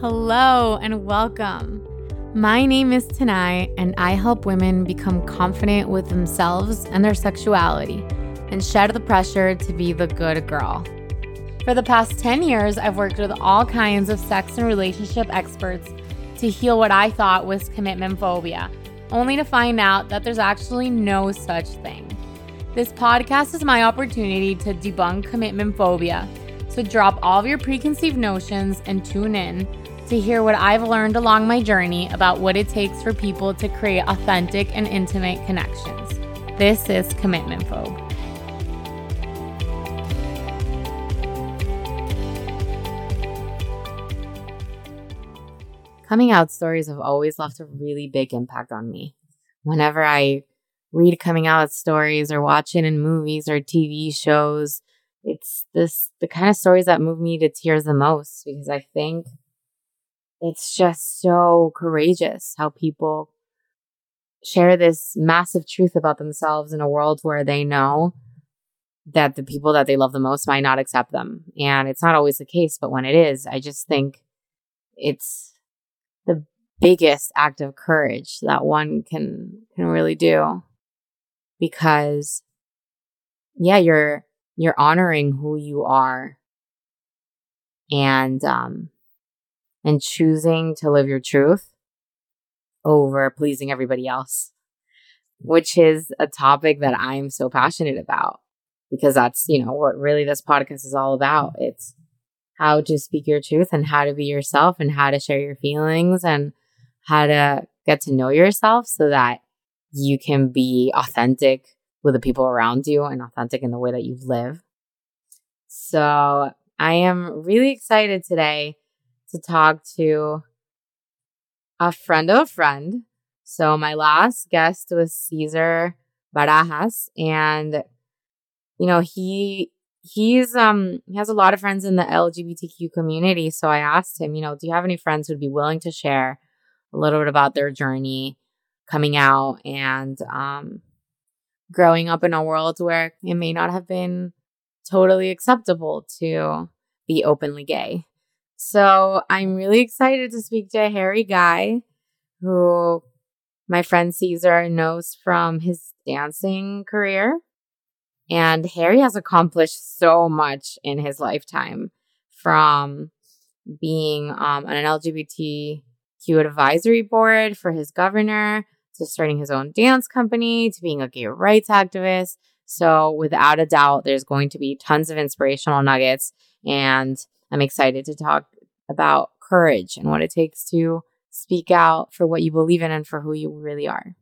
Hello and welcome. My name is Tanai, and I help women become confident with themselves and their sexuality and shed the pressure to be the good girl. For the past 10 years, I've worked with all kinds of sex and relationship experts to heal what I thought was commitment phobia, only to find out that there's actually no such thing. This podcast is my opportunity to debunk commitment phobia. So drop all of your preconceived notions and tune in to hear what I've learned along my journey about what it takes for people to create authentic and intimate connections. This is Commitment Phobe. Coming out stories have always left a really big impact on me. Whenever I read coming out stories or watch it in movies or TV shows, it's this the kind of stories that move me to tears the most because I think it's just so courageous how people share this massive truth about themselves in a world where they know that the people that they love the most might not accept them. And it's not always the case, but when it is, I just think it's the biggest act of courage that one can can really do because yeah, you're you're honoring who you are and um and choosing to live your truth over pleasing everybody else, which is a topic that I'm so passionate about because that's, you know, what really this podcast is all about. It's how to speak your truth and how to be yourself and how to share your feelings and how to get to know yourself so that you can be authentic with the people around you and authentic in the way that you live. So I am really excited today to talk to a friend of a friend. So my last guest was Cesar Barajas, and you know he he's um he has a lot of friends in the LGBTQ community. So I asked him, you know, do you have any friends who'd be willing to share a little bit about their journey coming out and um growing up in a world where it may not have been totally acceptable to be openly gay. So I'm really excited to speak to Harry Guy, who my friend Cesar knows from his dancing career. And Harry has accomplished so much in his lifetime from being um, on an LGBTQ advisory board for his governor to starting his own dance company to being a gay rights activist. So, without a doubt, there's going to be tons of inspirational nuggets. And I'm excited to talk about courage and what it takes to speak out for what you believe in and for who you really are.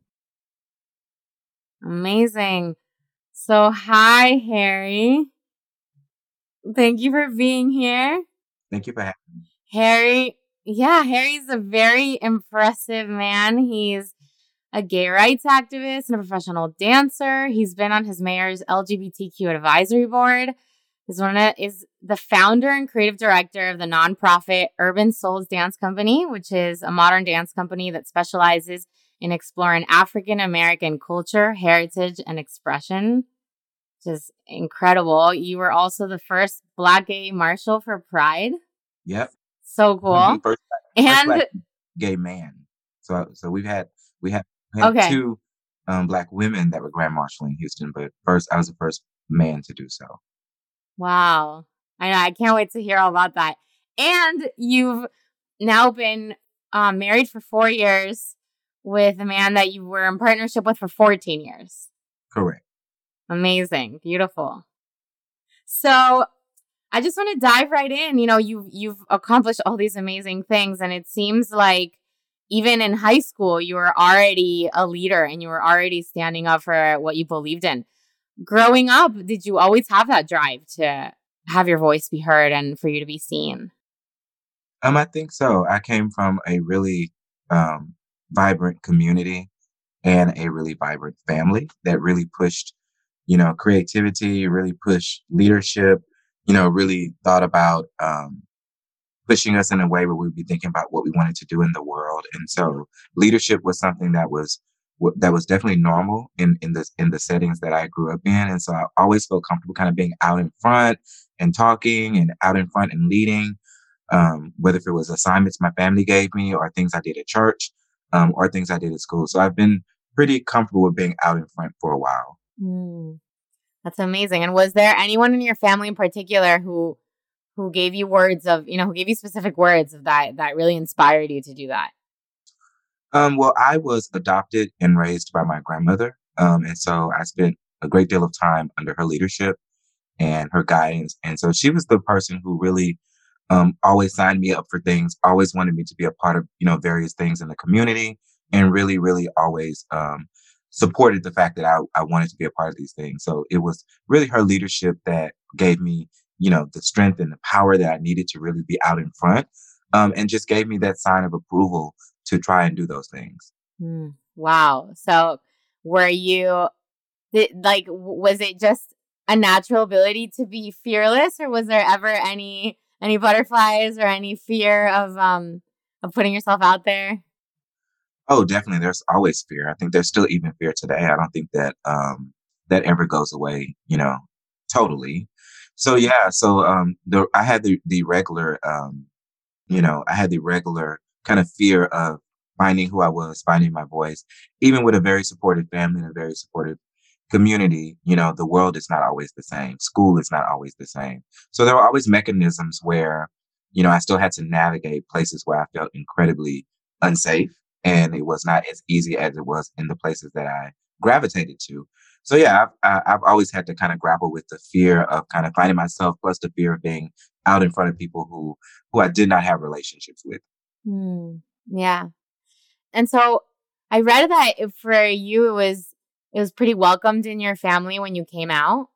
Amazing. So, hi, Harry. Thank you for being here. Thank you for having me. Harry, yeah, Harry's a very impressive man. He's a gay rights activist and a professional dancer. He's been on his mayor's LGBTQ advisory board. Is one of, is the founder and creative director of the nonprofit Urban Souls Dance Company, which is a modern dance company that specializes in exploring African American culture, heritage, and expression, is incredible. You were also the first Black gay marshal for Pride. Yep. So cool. First, and black gay man. So so we've had we had, we had Okay. two um, black women that were grand marshal in Houston, but first I was the first man to do so. Wow. I know. I can't wait to hear all about that. And you've now been um, married for four years with a man that you were in partnership with for 14 years. Correct. Amazing. Beautiful. So I just want to dive right in. You know, you've you've accomplished all these amazing things and it seems like even in high school you were already a leader and you were already standing up for what you believed in. Growing up, did you always have that drive to have your voice be heard and for you to be seen? Um, I think so. I came from a really um, vibrant community and a really vibrant family that really pushed, you know, creativity, really pushed leadership, you know, really thought about um, pushing us in a way where we'd be thinking about what we wanted to do in the world. And so leadership was something that was that was definitely normal in in the in the settings that I grew up in. And so I always felt comfortable kind of being out in front and talking and out in front and leading. um, whether if it was assignments my family gave me or things I did at church um, or things I did at school. So I've been pretty comfortable with being out in front for a while. Mm, that's amazing. And was there anyone in your family in particular who who gave you words of, you know, who gave you specific words of that that really inspired you to do that? Um, well, I was adopted and raised by my grandmother. Um, and so I spent a great deal of time under her leadership and her guidance. And so she was the person who really um, always signed me up for things, always wanted me to be a part of, you know, various things in the community and really, really always um, supported the fact that I, I wanted to be a part of these things. So it was really her leadership that gave me, you know, the strength and the power that I needed to really be out in front um, and just gave me that sign of approval to try and do those things. Mm, wow. So were you like, was it just a natural ability to be fearless or was there ever any any butterflies or any fear of um of putting yourself out there? Oh, definitely. There's always fear. I think there's still even fear today. I don't think that um that ever goes away, you know, totally. So yeah, so um the I had the the regular um you know, I had the regular kind of fear of finding who I was, finding my voice, even with a very supportive family and a very supportive community, you know, the world is not always the same. School is not always the same. So there were always mechanisms where, you know, I still had to navigate places where I felt incredibly unsafe and it was not as easy as it was in the places that I gravitated to. So yeah, I've, I've always had to kind of grapple with the fear of kind of finding myself plus the fear of being out in front of people who, who I did not have relationships with. Mm, yeah. And so I read that for you, it was it was pretty welcomed in your family when you came out?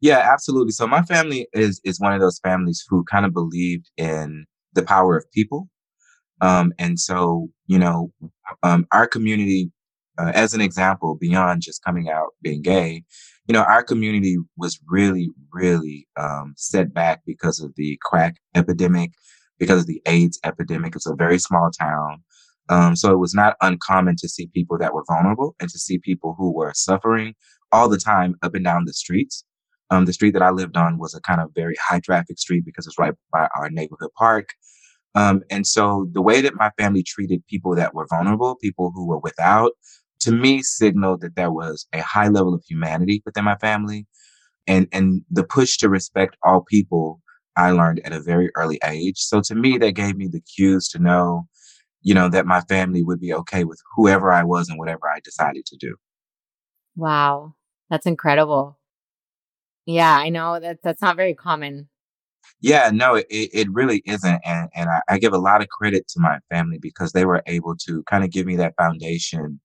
Yeah, absolutely. So my family is is one of those families who kind of believed in the power of people. Um, and so, you know, um, our community, uh, as an example, beyond just coming out being gay, you know, our community was really, really um, set back because of the crack epidemic, because of the AIDS epidemic. It's a very small town. Um, so it was not uncommon to see people that were vulnerable and to see people who were suffering all the time up and down the streets. Um, the street that I lived on was a kind of very high traffic street because it's right by our neighborhood park. Um, and so the way that my family treated people that were vulnerable, people who were without, to me signaled that there was a high level of humanity within my family. And, and the push to respect all people, I learned at a very early age. So to me, that gave me the cues to know you know, that my family would be okay with whoever I was and whatever I decided to do. Wow. That's incredible. Yeah, I know that that's not very common. Yeah, no, it, it really isn't. And, and I, I give a lot of credit to my family because they were able to kind of give me that foundation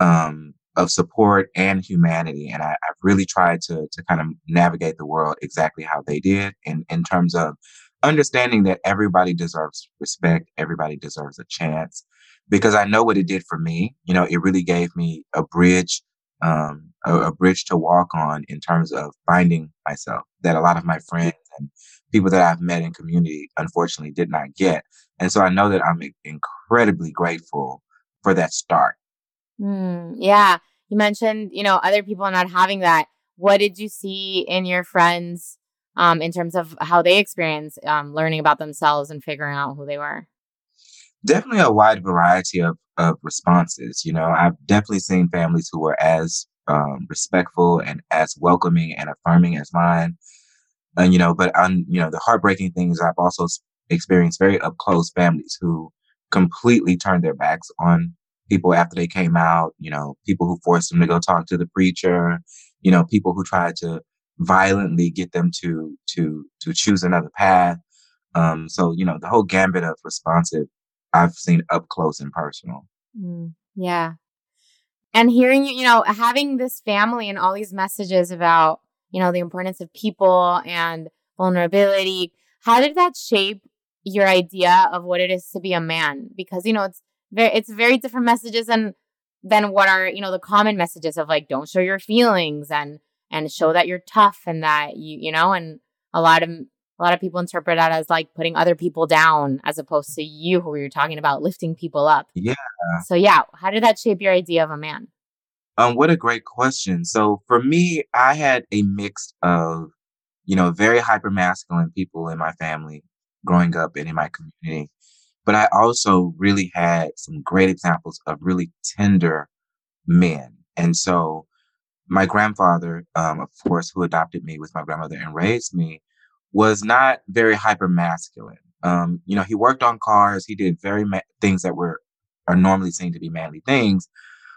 um, of support and humanity. And I, have really tried to, to kind of navigate the world exactly how they did in, in terms of understanding that everybody deserves respect, everybody deserves a chance. Because I know what it did for me. You know, it really gave me a bridge, um, a, a bridge to walk on in terms of finding myself that a lot of my friends and people that I've met in community unfortunately did not get. And so I know that I'm incredibly grateful for that start. Mm, yeah. You mentioned, you know, other people not having that. What did you see in your friends um, in terms of how they experience um, learning about themselves and figuring out who they were? Definitely a wide variety of, of responses. You know, I've definitely seen families who were as um, respectful and as welcoming and affirming as mine. And, you know, but on, you know, the heartbreaking things I've also experienced very up close families who completely turned their backs on people after they came out, you know, people who forced them to go talk to the preacher, you know, people who tried to violently get them to to to choose another path. Um, so you know the whole gambit of responsive I've seen up close and personal. Mm, yeah, and hearing you, you know, having this family and all these messages about you know the importance of people and vulnerability. How did that shape your idea of what it is to be a man? Because you know it's very it's very different messages than than what are you know the common messages of like don't show your feelings and and show that you're tough and that you you know and a lot of a lot of people interpret that as like putting other people down as opposed to you who you're talking about lifting people up. Yeah. So yeah how did that shape your idea of a man? Um what a great question. So for me i had a mix of you know very hyper masculine people in my family growing up and in my community. But I also really had some great examples of really tender men. And so my grandfather, um, of course, who adopted me with my grandmother and raised me, was not very hyper masculine. Um, you know, he worked on cars. He did very ma- things that were are normally seen to be manly things,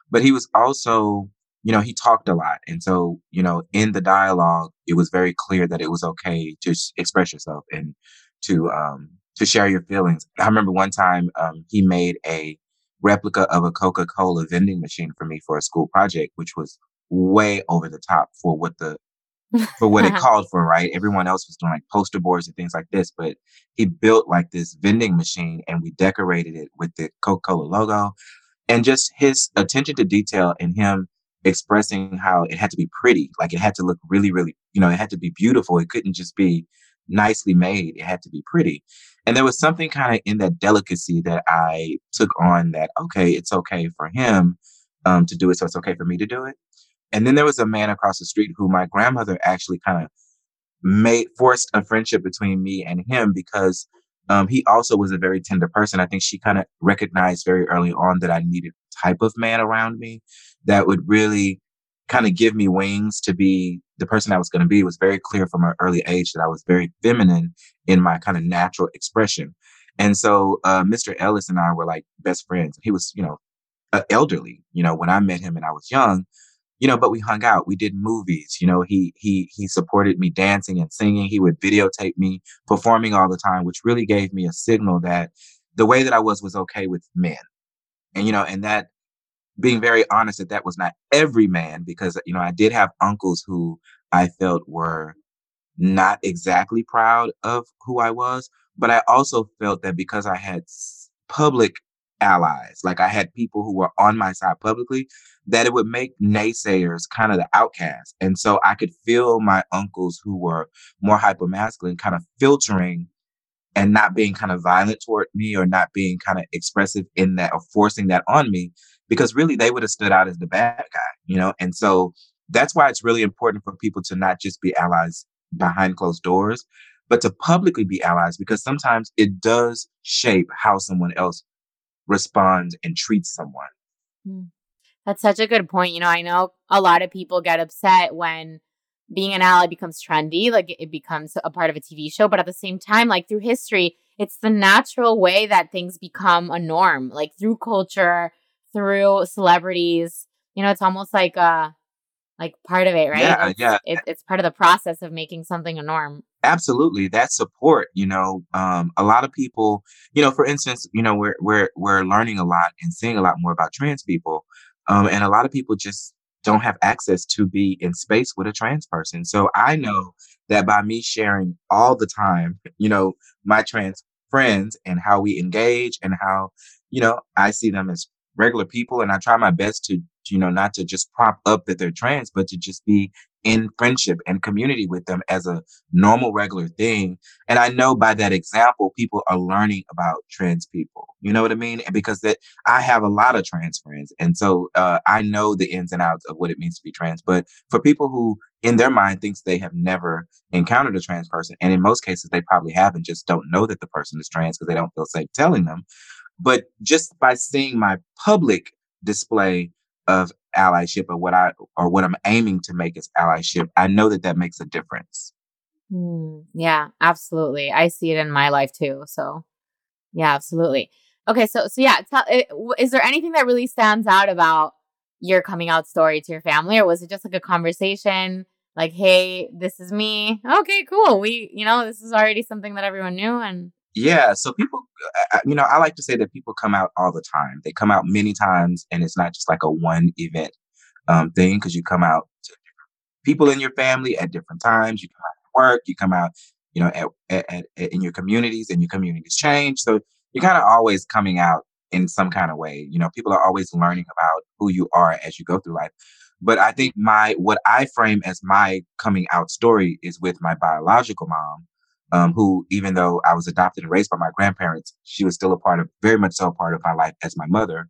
but he was also, you know, he talked a lot, and so you know, in the dialogue, it was very clear that it was okay to express yourself and to um, to share your feelings. I remember one time um, he made a replica of a Coca Cola vending machine for me for a school project, which was way over the top for what the for what it called for, right? Everyone else was doing like poster boards and things like this, but he built like this vending machine and we decorated it with the Coca-Cola logo and just his attention to detail and him expressing how it had to be pretty, like it had to look really, really, you know, it had to be beautiful. It couldn't just be nicely made. It had to be pretty. And there was something kind of in that delicacy that I took on that, okay, it's okay for him um, to do it. So it's okay for me to do it. And then there was a man across the street who my grandmother actually kind of made forced a friendship between me and him because um, he also was a very tender person. I think she kind of recognized very early on that I needed type of man around me that would really kind of give me wings to be the person I was going to be. It was very clear from an early age that I was very feminine in my kind of natural expression. And so uh, Mr. Ellis and I were like best friends. He was, you know, uh, elderly, you know, when I met him and I was young you know, but we hung out. We did movies. You know, he he he supported me dancing and singing. He would videotape me performing all the time, which really gave me a signal that the way that I was was okay with men. And you know, and that being very honest that that was not every man because you know, I did have uncles who I felt were not exactly proud of who I was, but I also felt that because I had public allies. Like I had people who were on my side publicly that it would make naysayers kind of the outcast. And so I could feel my uncles who were more hyper masculine kind of filtering and not being kind of violent toward me or not being kind of expressive in that or forcing that on me because really they would have stood out as the bad guy, you know? And so that's why it's really important for people to not just be allies behind closed doors, but to publicly be allies because sometimes it does shape how someone else responds and treats someone. Hmm. That's such a good point. You know, I know a lot of people get upset when being an ally becomes trendy, like it becomes a part of a TV show. But at the same time, like through history, it's the natural way that things become a norm, like through culture, through celebrities. You know, it's almost like a like part of it, right? Yeah, it's, yeah. It, it's part of the process of making something a norm. Absolutely, that support. You know, um, a lot of people. You know, for instance, you know, we're we're we're learning a lot and seeing a lot more about trans people, um, and a lot of people just don't have access to be in space with a trans person. So I know that by me sharing all the time, you know, my trans friends and how we engage and how, you know, I see them as regular people and I try my best to you know, not to just prop up that they're trans, but to just be in friendship and community with them as a normal, regular thing. And I know by that example, people are learning about trans people. You know what I mean? And because that I have a lot of trans friends. And so uh, I know the ins and outs of what it means to be trans. But for people who in their mind thinks they have never encountered a trans person, and in most cases they probably haven't, just don't know that the person is trans because they don't feel safe telling them. But just by seeing my public display of allyship or what I or what I'm aiming to make as allyship, I know that that makes a difference. Mm, yeah, absolutely. I see it in my life too. So, yeah, absolutely. Okay, so so yeah, tell, eh, is there anything that really stands out about your coming out story to your family, or was it just like a conversation? Like, hey, this is me. Okay, cool. We, you know, this is already something that everyone knew, and yeah. So people, you know, I like to say that people come out all the time. They come out many times, and it's not just like a one event um, thing because you come out to people in your family at different times. You come out at work. You come out, you know, at, at, at in your communities, and your communities change. So you're kind of always coming out in some kind of way. You know, people are always learning about who you are as you go through life. But I think my what I frame as my coming out story is with my biological mom um, who, even though I was adopted and raised by my grandparents, she was still a part of, very much so a part of my life as my mother.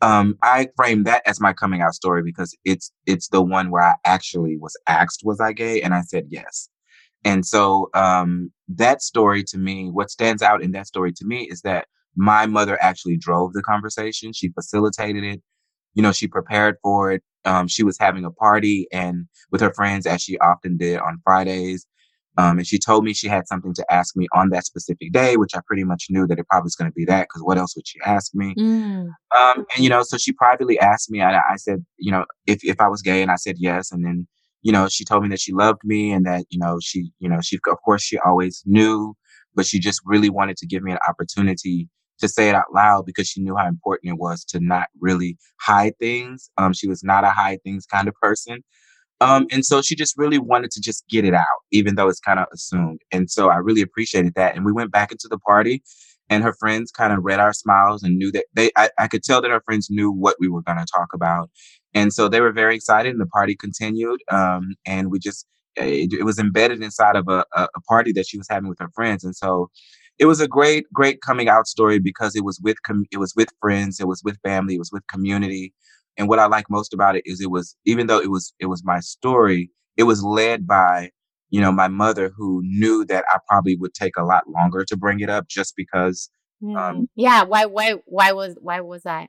Um, I frame that as my coming out story because it's it's the one where I actually was asked, was I gay, and I said yes. And so um, that story to me, what stands out in that story to me is that my mother actually drove the conversation. She facilitated it. You know, she prepared for it. Um, she was having a party and with her friends, as she often did on Fridays. Um, and she told me she had something to ask me on that specific day, which I pretty much knew that it probably was going to be that because what else would she ask me? Mm. Um, and you know, so she privately asked me. I, I said, you know, if if I was gay, and I said yes. And then, you know, she told me that she loved me and that you know she, you know, she of course she always knew, but she just really wanted to give me an opportunity to say it out loud because she knew how important it was to not really hide things. Um, she was not a hide things kind of person. Um, and so she just really wanted to just get it out, even though it's kind of assumed. And so I really appreciated that. And we went back into the party and her friends kind of read our smiles and knew that they, I, I could tell that our friends knew what we were going to talk about. And so they were very excited and the party continued. Um, and we just, it, it, was embedded inside of a, a party that she was having with her friends. And so it was a great, great coming out story because it was with, com- it was with friends, it was with family, it was with community. And what I like most about it is it was, even though it was, it was my story, it was led by, you know, my mother who knew that I probably would take a lot longer to bring it up just because. Mm. Um, yeah. Why, why, why was, why was that?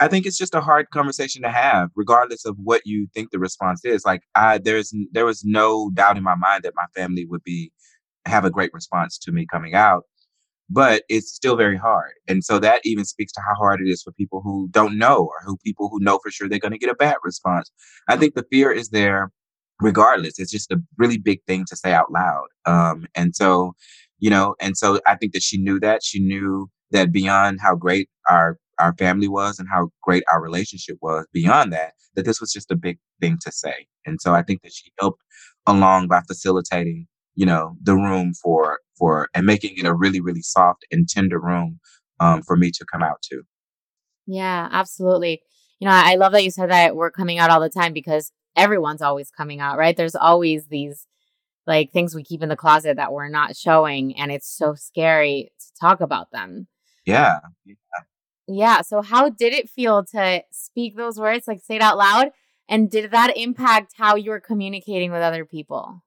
I think it's just a hard conversation to have, regardless of what you think the response is. Like I, there's, there was no doubt in my mind that my family would be, have a great response to me coming out but it's still very hard. And so that even speaks to how hard it is for people who don't know or who people who know for sure they're going to get a bad response. I think the fear is there regardless. It's just a really big thing to say out loud. Um, and so, you know, and so I think that she knew that. She knew that beyond how great our our family was and how great our relationship was, beyond that, that this was just a big thing to say. And so I think that she helped along by facilitating you know, the room for, for, and making it a really, really soft and tender room, um, for me to come out to. Yeah, absolutely. You know, I love that you said that we're coming out all the time because everyone's always coming out, right? There's always these like things we keep in the closet that we're not showing and it's so scary to talk about them. Yeah. Yeah. yeah. So how did it feel to speak those words, like say it out loud? And did that impact how you were communicating with other people?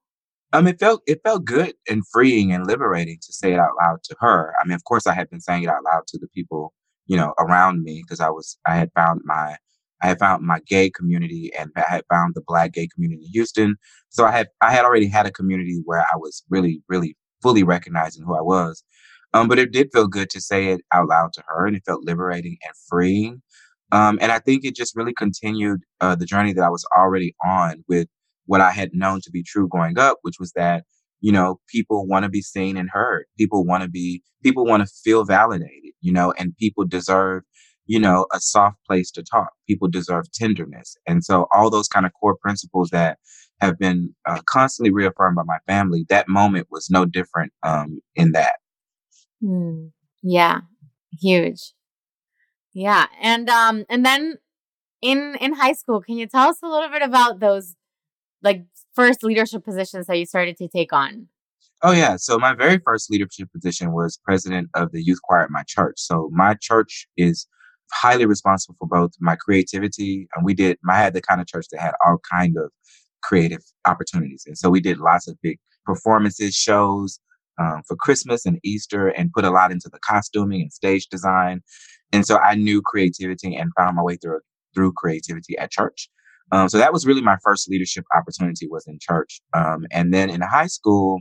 Um, it felt it felt good and freeing and liberating to say it out loud to her. I mean, of course, I had been saying it out loud to the people, you know, around me because I was I had found my I had found my gay community and I had found the black gay community in Houston. So I had I had already had a community where I was really really fully recognizing who I was. Um, but it did feel good to say it out loud to her, and it felt liberating and freeing. Um, and I think it just really continued uh, the journey that I was already on with what I had known to be true growing up, which was that, you know, people want to be seen and heard. People want to be, people want to feel validated, you know, and people deserve, you know, a soft place to talk. People deserve tenderness. And so all those kind of core principles that have been uh, constantly reaffirmed by my family, that moment was no different um, in that. Mm, yeah, huge. Yeah, and um, and then in in high school, can you tell us a little bit about those like first leadership positions that you started to take on? Oh yeah. So my very first leadership position was president of the youth choir at my church. So my church is highly responsible for both my creativity and we did I had the kind of church that had all kind of creative opportunities. And so we did lots of big performances, shows um, for Christmas and Easter and put a lot into the costuming and stage design. And so I knew creativity and found my way through through creativity at church. Um, so that was really my first leadership opportunity was in church. Um, and then in high school,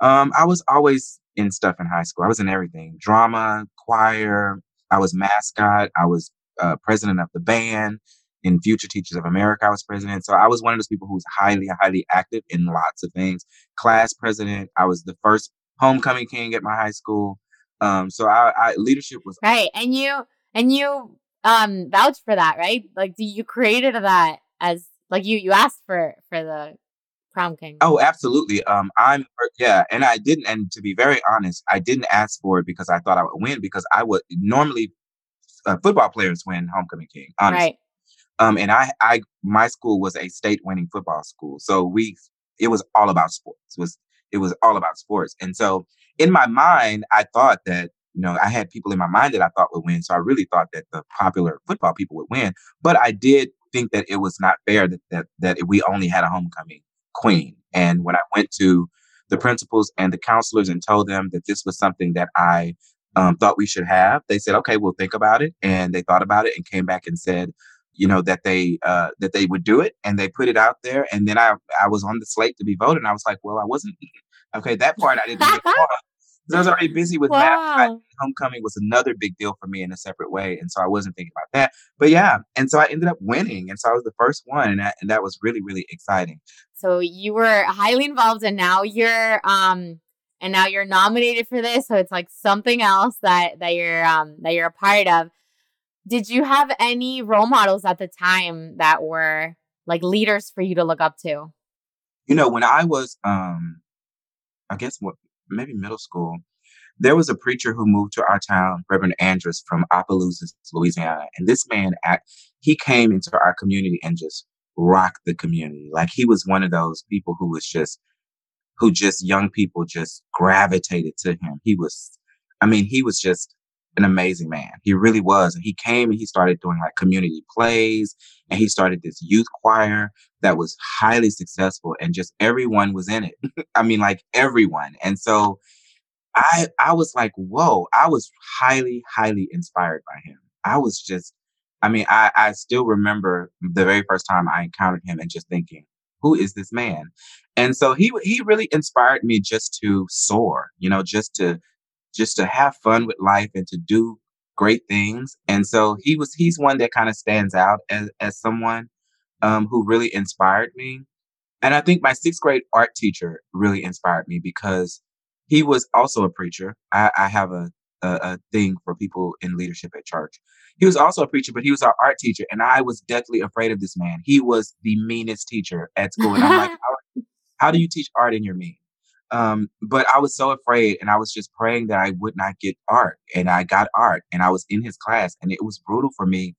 um, I was always in stuff in high school. I was in everything, drama, choir. I was mascot. I was uh, president of the band. In Future Teachers of America, I was president. So I was one of those people who was highly, highly active in lots of things. Class president. I was the first homecoming king at my high school. Um, so I, I leadership was right. And you and you um vouch for that, right? Like, do you created that as like you you asked for for the prom king? Oh, absolutely. Um, I'm yeah, and I didn't. And to be very honest, I didn't ask for it because I thought I would win because I would normally uh, football players win homecoming king. Honestly. Right. Um, and I, I, my school was a state winning football school, so we, it was all about sports. It was, it was all about sports. And so in my mind, I thought that you know, I had people in my mind that I thought would win. So I really thought that the popular football people would win. But I did think that it was not fair that that, that we only had a homecoming queen. And when I went to the principals and the counselors and told them that this was something that I um, thought we should have. They said, okay, we'll think about it. And they thought about it and came back and said, you know, that they uh, that they would do it and they put it out there. And then I I was on the slate to be voted. And I was like, well, I wasn't okay. That part I didn't I was already busy with wow. math. Homecoming was another big deal for me in a separate way, and so I wasn't thinking about that. But yeah, and so I ended up winning, and so I was the first one, and that, and that was really really exciting. So you were highly involved, and now you're um and now you're nominated for this, so it's like something else that that you're um that you're a part of. Did you have any role models at the time that were like leaders for you to look up to? You know, when I was um I guess what maybe middle school, there was a preacher who moved to our town, Reverend Andrus from Opelousas, Louisiana. And this man, act, he came into our community and just rocked the community. Like he was one of those people who was just, who just young people just gravitated to him. He was, I mean, he was just an amazing man. He really was. And he came and he started doing like community plays and he started this youth choir that was highly successful and just everyone was in it. I mean, like everyone. And so I, I was like, whoa, I was highly, highly inspired by him. I was just, I mean, I, I still remember the very first time I encountered him and just thinking, who is this man? And so he, he really inspired me just to soar, you know, just to just to have fun with life and to do great things. And so he was he's one that kind of stands out as as someone um, who really inspired me. And I think my sixth grade art teacher really inspired me because he was also a preacher. I, I have a, a, a thing for people in leadership at church. He was also a preacher, but he was our art teacher, and I was deathly afraid of this man. He was the meanest teacher at school, and I'm like, how, how do you teach art and you're mean? Um, but I was so afraid and I was just praying that I would not get art. And I got art and I was in his class and it was brutal for me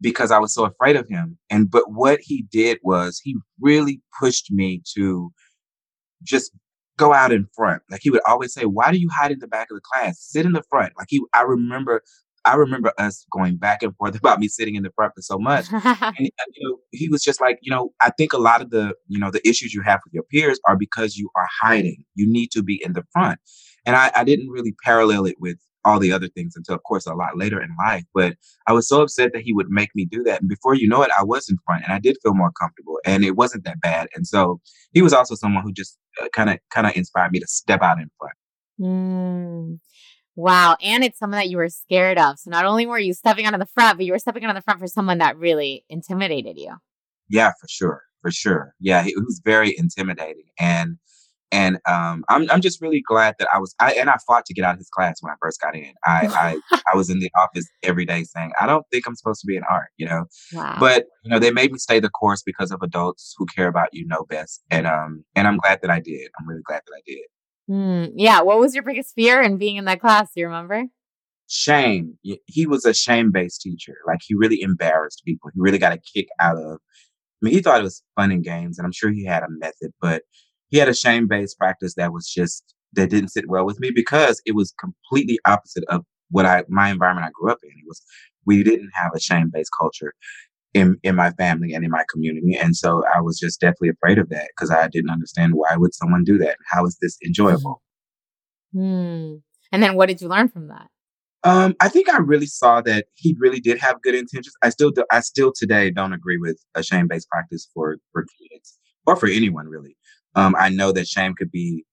because I was so afraid of him. And but what he did was he really pushed me to just go out in front. Like he would always say, "Why do you hide in the back of the class? Sit in the front." Like he, I remember I remember us going back and forth about me sitting in the front for so much. and, and, you know, he was just like, you know, I think a lot of the, you know, the issues you have with your peers are because you are hiding. You need to be in the front. And I, I didn't really parallel it with all the other things until, of course, a lot later in life. But I was so upset that he would make me do that. And before you know it, I was in front and I did feel more comfortable and it wasn't that bad. And so he was also someone who just kind of, kind of inspired me to step out in front. Mm. Wow. And it's someone that you were scared of. So not only were you stepping out of the front, but you were stepping out of the front for someone that really intimidated you. Yeah, for sure. For sure. Yeah, it was very intimidating. And and um, I'm I'm just really glad that I was I and I fought to get out of his class when I first got in. I I, I was in the office every day saying I don't think I'm supposed to be in art, you know. Wow. But you know they made me stay the course because of adults who care about you know best, and um and I'm glad that I did. I'm really glad that I did. Mm, yeah. What was your biggest fear in being in that class? Do you remember? Shame. He was a shame based teacher. Like he really embarrassed people. He really got a kick out of. I mean, he thought it was fun and games, and I'm sure he had a method, but he had a shame based practice that was just that didn't sit well with me because it was completely opposite of what I my environment I grew up in. It was we didn't have a shame based culture in in my family and in my community. And so I was just definitely afraid of that because I didn't understand why would someone do that? How is this enjoyable? Hmm. And then what did you learn from that? Um, I think I really saw that he really did have good intentions. I still do, I still today don't agree with a shame based practice for for kids or for anyone really. Um, I know that shame could be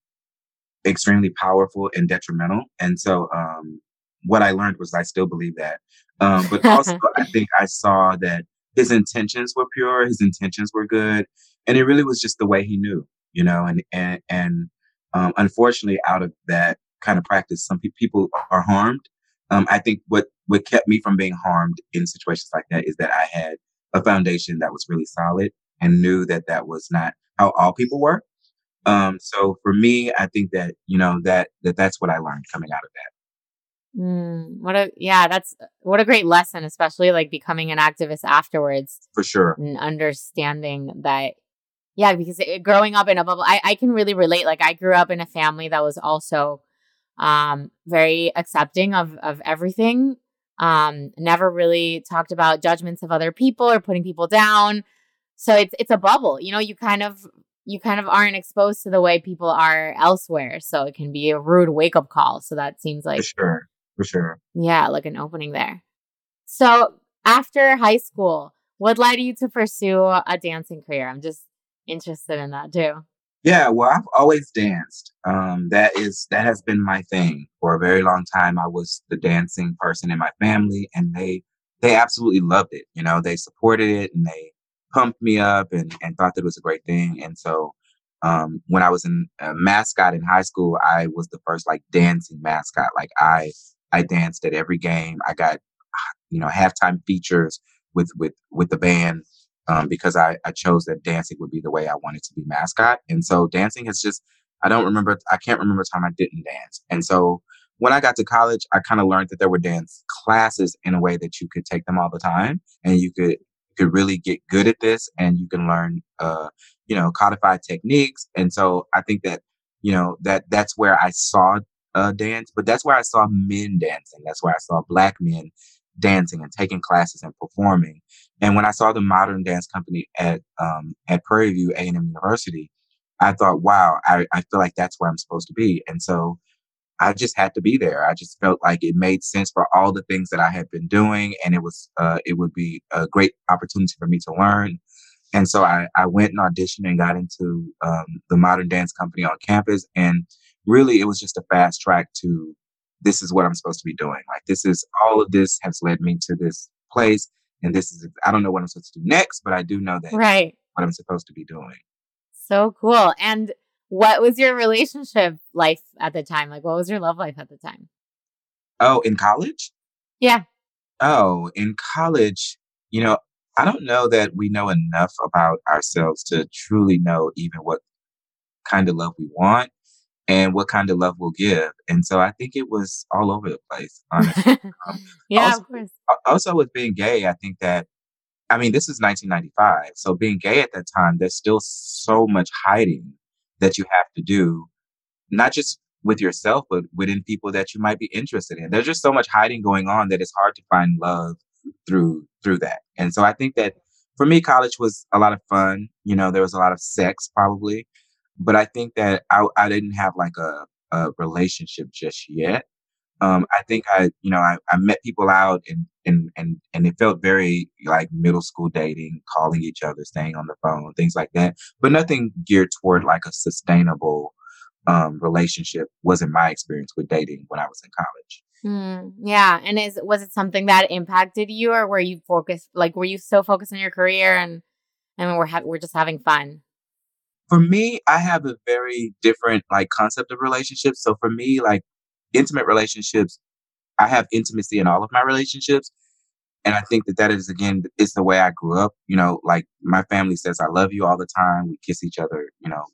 extremely powerful and detrimental, and so um, what I learned was I still believe that. Um, but also, I think I saw that his intentions were pure, his intentions were good, and it really was just the way he knew, you know. And and and um, unfortunately, out of that kind of practice, some pe- people are harmed. Um, I think what what kept me from being harmed in situations like that is that I had a foundation that was really solid and knew that that was not how all people were. Um, so for me, I think that you know that that that's what I learned coming out of that. Mm, what a yeah, that's what a great lesson, especially like becoming an activist afterwards. For sure, and understanding that, yeah, because it, growing up in a bubble, I I can really relate. Like I grew up in a family that was also, um, very accepting of of everything. Um, never really talked about judgments of other people or putting people down. So it's it's a bubble, you know. You kind of you kind of aren't exposed to the way people are elsewhere. So it can be a rude wake up call. So that seems like for sure. For sure. Yeah, like an opening there. So after high school, what led you to pursue a dancing career? I'm just interested in that too. Yeah, well, I've always danced. Um, that is that has been my thing for a very long time. I was the dancing person in my family, and they they absolutely loved it. You know, they supported it and they pumped me up and and thought that it was a great thing. And so, um, when I was in a mascot in high school, I was the first like dancing mascot. Like I I danced at every game. I got you know halftime features with with with the band um, because I, I chose that dancing would be the way I wanted to be mascot. And so dancing is just, I don't remember, I can't remember a time I didn't dance. And so when I got to college, I kind of learned that there were dance classes in a way that you could take them all the time and you could, could really get good at this and you can learn, uh, you know, codified techniques. And so I think that, you know, that that's where I saw uh, dance, but that's where I saw men dancing. That's where I saw black men dancing and taking classes and performing. And when I saw the modern dance company at um, at Prairie View A&M University, I thought, wow, I, I feel like that's where I'm supposed to be. And so I just had to be there. I just felt like it made sense for all the things that I had been doing, and it was uh, it would be a great opportunity for me to learn. And so I, I went and auditioned and got into um, the Modern Dance Company on campus, and really it was just a fast track to this is what I'm supposed to be doing. Like this is all of this has led me to this place. And this is I don't know what I'm supposed to do next, but I do know that right what I'm supposed to be doing. So cool. And what was your relationship life at the time? Like what was your love life at the time? Oh, in college? Yeah. Oh, in college, you know, I don't know that we know enough about ourselves to truly know even what kind of love we want and what kind of love we'll give. And so I think it was all over the place, honestly. Um, yeah, also, of course. Also, with being gay, I think that, I mean, this is 1995. So being gay at that time, there's still so much hiding that you have to do, not just with yourself, but within people that you might be interested in. There's just so much hiding going on that it's hard to find love through through that. And so I think that for me, college was a lot of fun. You know, there was a lot of sex probably. But I think that I, I didn't have like a, a relationship just yet. Um, I think I, you know, I, I met people out and, and, and, and it felt very like middle school dating, calling each other, staying on the phone, things like that, but nothing geared toward like a sustainable, um, relationship wasn't my experience with dating when I was in college. Mm, yeah. And is, was it something that impacted you or were you focused, like, were you so focused on your career and, and we're, ha- we're just having fun? For me, I have a very different like concept of relationships. So for me, like intimate relationships, I have intimacy in all of my relationships. And I think that that is again, it's the way I grew up. You know, like my family says, I love you all the time. We kiss each other, you know,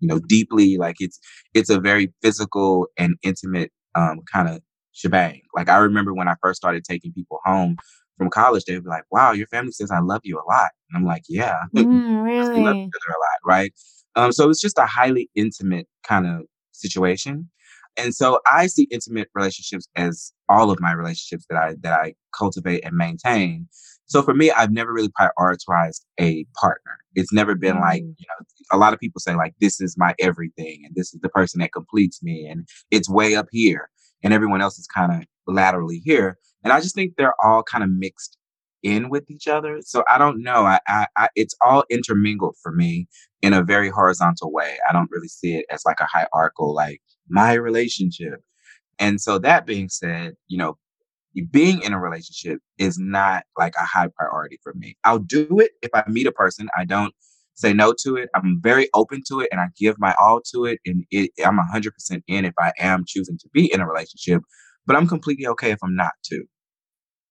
you know, deeply. Like it's, it's a very physical and intimate, um, kind of shebang. Like I remember when I first started taking people home from college, they'd be like, wow, your family says I love you a lot. And I'm like, yeah, mm, really? we love each other a lot. Right. Um, so it's just a highly intimate kind of situation. And so I see intimate relationships as all of my relationships that I that I cultivate and maintain. So for me, I've never really prioritized a partner. It's never been mm. like, you know, a lot of people say like this is my everything and this is the person that completes me and it's way up here and everyone else is kind of laterally here. And I just think they're all kind of mixed in with each other. So I don't know. I, I, I, it's all intermingled for me in a very horizontal way. I don't really see it as like a hierarchical, like my relationship. And so that being said, you know, being in a relationship is not like a high priority for me. I'll do it if I meet a person. I don't say no to it. I'm very open to it and I give my all to it. And it, I'm 100% in if I am choosing to be in a relationship, but I'm completely okay if I'm not too.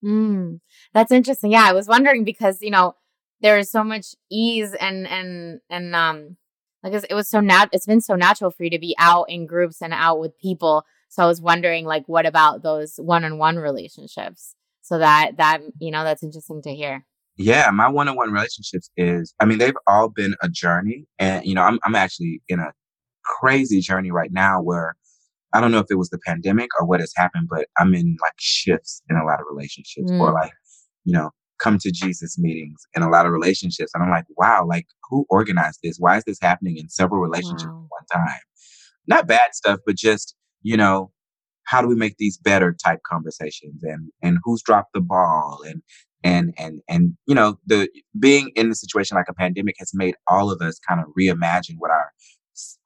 Mm, that's interesting. Yeah, I was wondering because you know there is so much ease and and and um like it was so nat it's been so natural for you to be out in groups and out with people. So I was wondering like what about those one-on-one relationships? So that that you know that's interesting to hear. Yeah, my one-on-one relationships is I mean they've all been a journey and you know I'm I'm actually in a crazy journey right now where I don't know if it was the pandemic or what has happened, but I'm in like shifts in a lot of relationships mm. or like, you know, come to Jesus meetings in a lot of relationships. And I'm like, wow, like who organized this? Why is this happening in several relationships wow. at one time? Not bad stuff, but just, you know, how do we make these better type conversations and and who's dropped the ball and and and and you know the being in a situation like a pandemic has made all of us kind of reimagine what our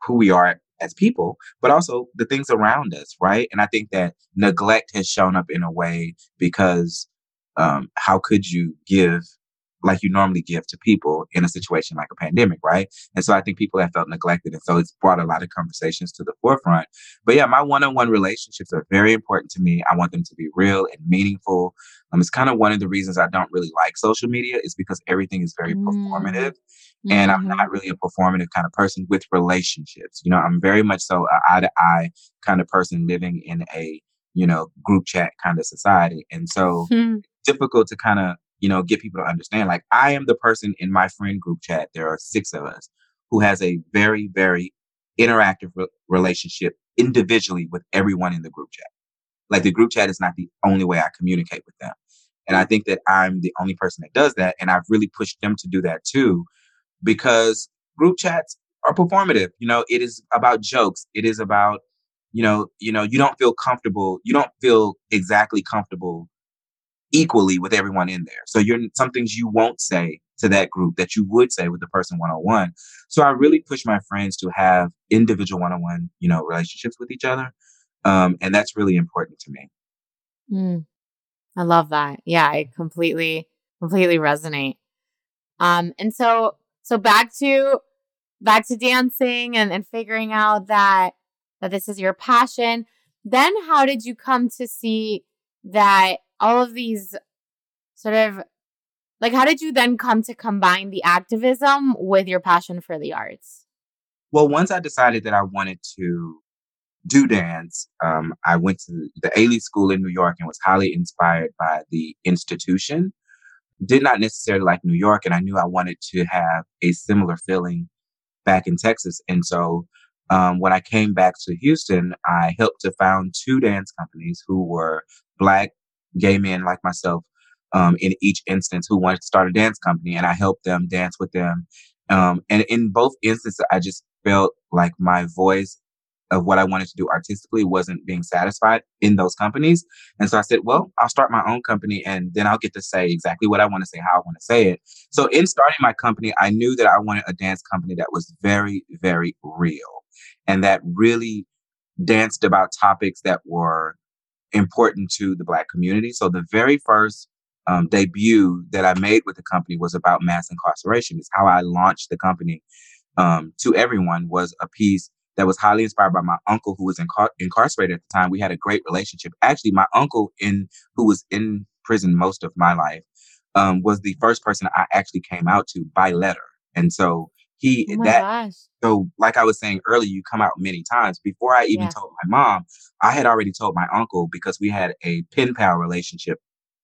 who we are as people but also the things around us right? And i think that neglect has shown up in a way because um, how could you give like you normally give to people in a situation like a pandemic, right? And so I think people have felt neglected. And so it's brought a lot of conversations to the forefront. But yeah, my one on one relationships are very important to me. I want them to be real and meaningful. Um, it's kind of one of the reasons I don't really like social media is because everything is very mm. performative. Mm-hmm. And I'm not mm-hmm. really a performative kind of person with relationships. You know, I'm very much so a eye to eye kind of person living in a, you know, group chat kind of society. And so mm. difficult to kind of you know, get people to understand. Like I am the person in my friend group chat. There are six of us who has a very, very interactive re- relationship individually with everyone in the group chat. Like the group chat is not the only way I communicate with them. And I think that I'm the only person that does that. And I've really pushed them to do that too, because group chats are performative. You know, it is about jokes. It is about, you know, you know, you don't feel comfortable. You don't feel exactly comfortable equally with everyone in there. So you're some things you won't say to that group that you would say with the person one on one. So I really push my friends to have individual one on one, you know, relationships with each other. Um, and that's really important to me. Mm, I love that. Yeah, I completely, completely resonate. Um, and so, so back to, back to dancing and, and figuring out that, that this is your passion. Then how did you come to see that all of these sort of like how did you then come to combine the activism with your passion for the arts? Well once i decided that i wanted to do dance um, i went to the Ailey school in new york and was highly inspired by the institution. Did not necessarily like new york and i knew i wanted to have a similar feeling back in texas and so um, when i came back to houston i helped to found two dance companies who were black gay men like myself um, in each instance who wanted to start a dance company, and I helped them dance with them. Um, and in both instances, I just felt like my voice of what I wanted to do artistically wasn't being satisfied in those companies. And so I said, well, I'll start my own company and then I'll get to say exactly what I want to say, how I want to say it. So in starting my company, I knew that I wanted a dance company that was very, very real and that really danced about topics that were important to the Black community. So the very first um, debut that I made with the company was about mass incarceration. It's how I launched the company um, to everyone was a piece that was highly inspired by my uncle who was incar- incarcerated at the time. We had a great relationship. Actually, my uncle in who was in prison most of my life um, was the first person I actually came out to by letter. And so he oh that gosh. so like I was saying earlier, you come out many times. Before I even yeah. told my mom, I had already told my uncle because we had a pen pal relationship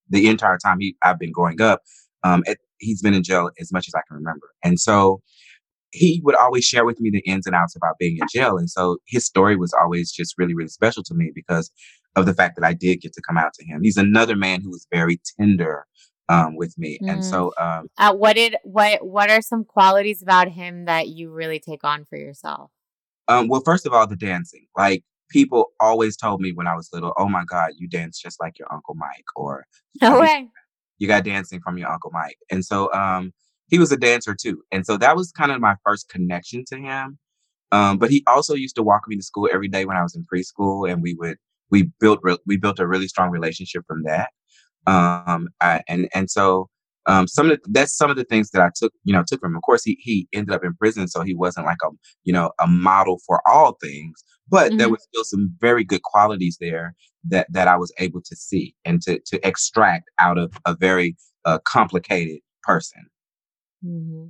the entire time he I've been growing up. Um, it, he's been in jail as much as I can remember, and so he would always share with me the ins and outs about being in jail. And so his story was always just really, really special to me because of the fact that I did get to come out to him. He's another man who was very tender um, with me. Mm. And so, um, uh, what did what what are some qualities about him that you really take on for yourself? Um, well, first of all, the dancing. Like people always told me when I was little, "Oh my God, you dance just like your uncle Mike," or "No way, you got dancing from your uncle Mike." And so, um, he was a dancer too, and so that was kind of my first connection to him. Um, but he also used to walk me to school every day when I was in preschool, and we would we built re- we built a really strong relationship from that. Um, I, and and so um, some of the, that's some of the things that I took, you know, took from him. Of course, he he ended up in prison, so he wasn't like a you know a model for all things, but mm-hmm. there was still some very good qualities there that that I was able to see and to to extract out of a very uh, complicated person. Mm-hmm.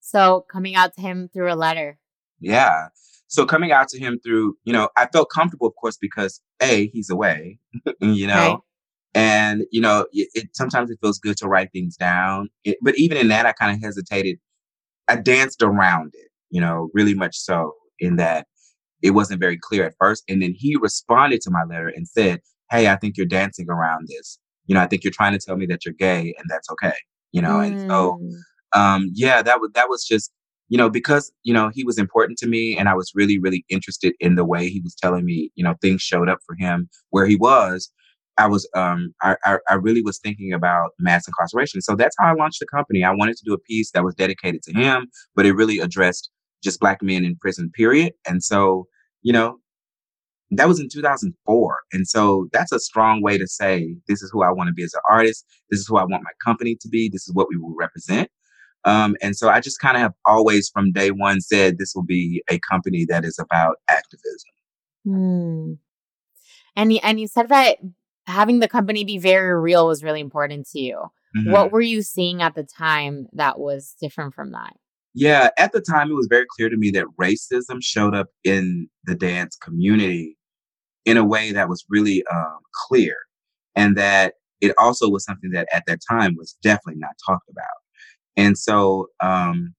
So coming out to him through a letter. Yeah. So coming out to him through, you know, I felt comfortable, of course, because a he's away, you know. Right and, you know, it, it, sometimes it feels good to write things down. It, but even in that, I kind of hesitated. I danced around it, you know, really much so in that it wasn't very clear at first. And then he responded to my letter and said, Hey, I think you're dancing around this. You know, I think you're trying to tell me that you're gay and that's okay. You know, mm. and so mm. um, yeah, that was that was just you know, because, you know, he was important to me and I was really, really interested in the way he was telling me, you know, things showed up for him where he was. I was, um, I, I, I really was thinking about mass incarceration. So that's how I launched the company. I wanted to do a piece that was dedicated to him, but it really addressed just black men in prison, period. And so, you know, that was in 2004. And so that's a strong way to say, this is who I want to be as an artist. This is who I want my company to be. This is what we will represent. Um, and so I just kind of have always from day one said this will be a company that is about activism. Hmm. And, and you said that having the company be very real was really important to you. Mm-hmm. What were you seeing at the time that was different from that? Yeah, at the time, it was very clear to me that racism showed up in the dance community in a way that was really um, clear, and that it also was something that at that time was definitely not talked about. And so, um,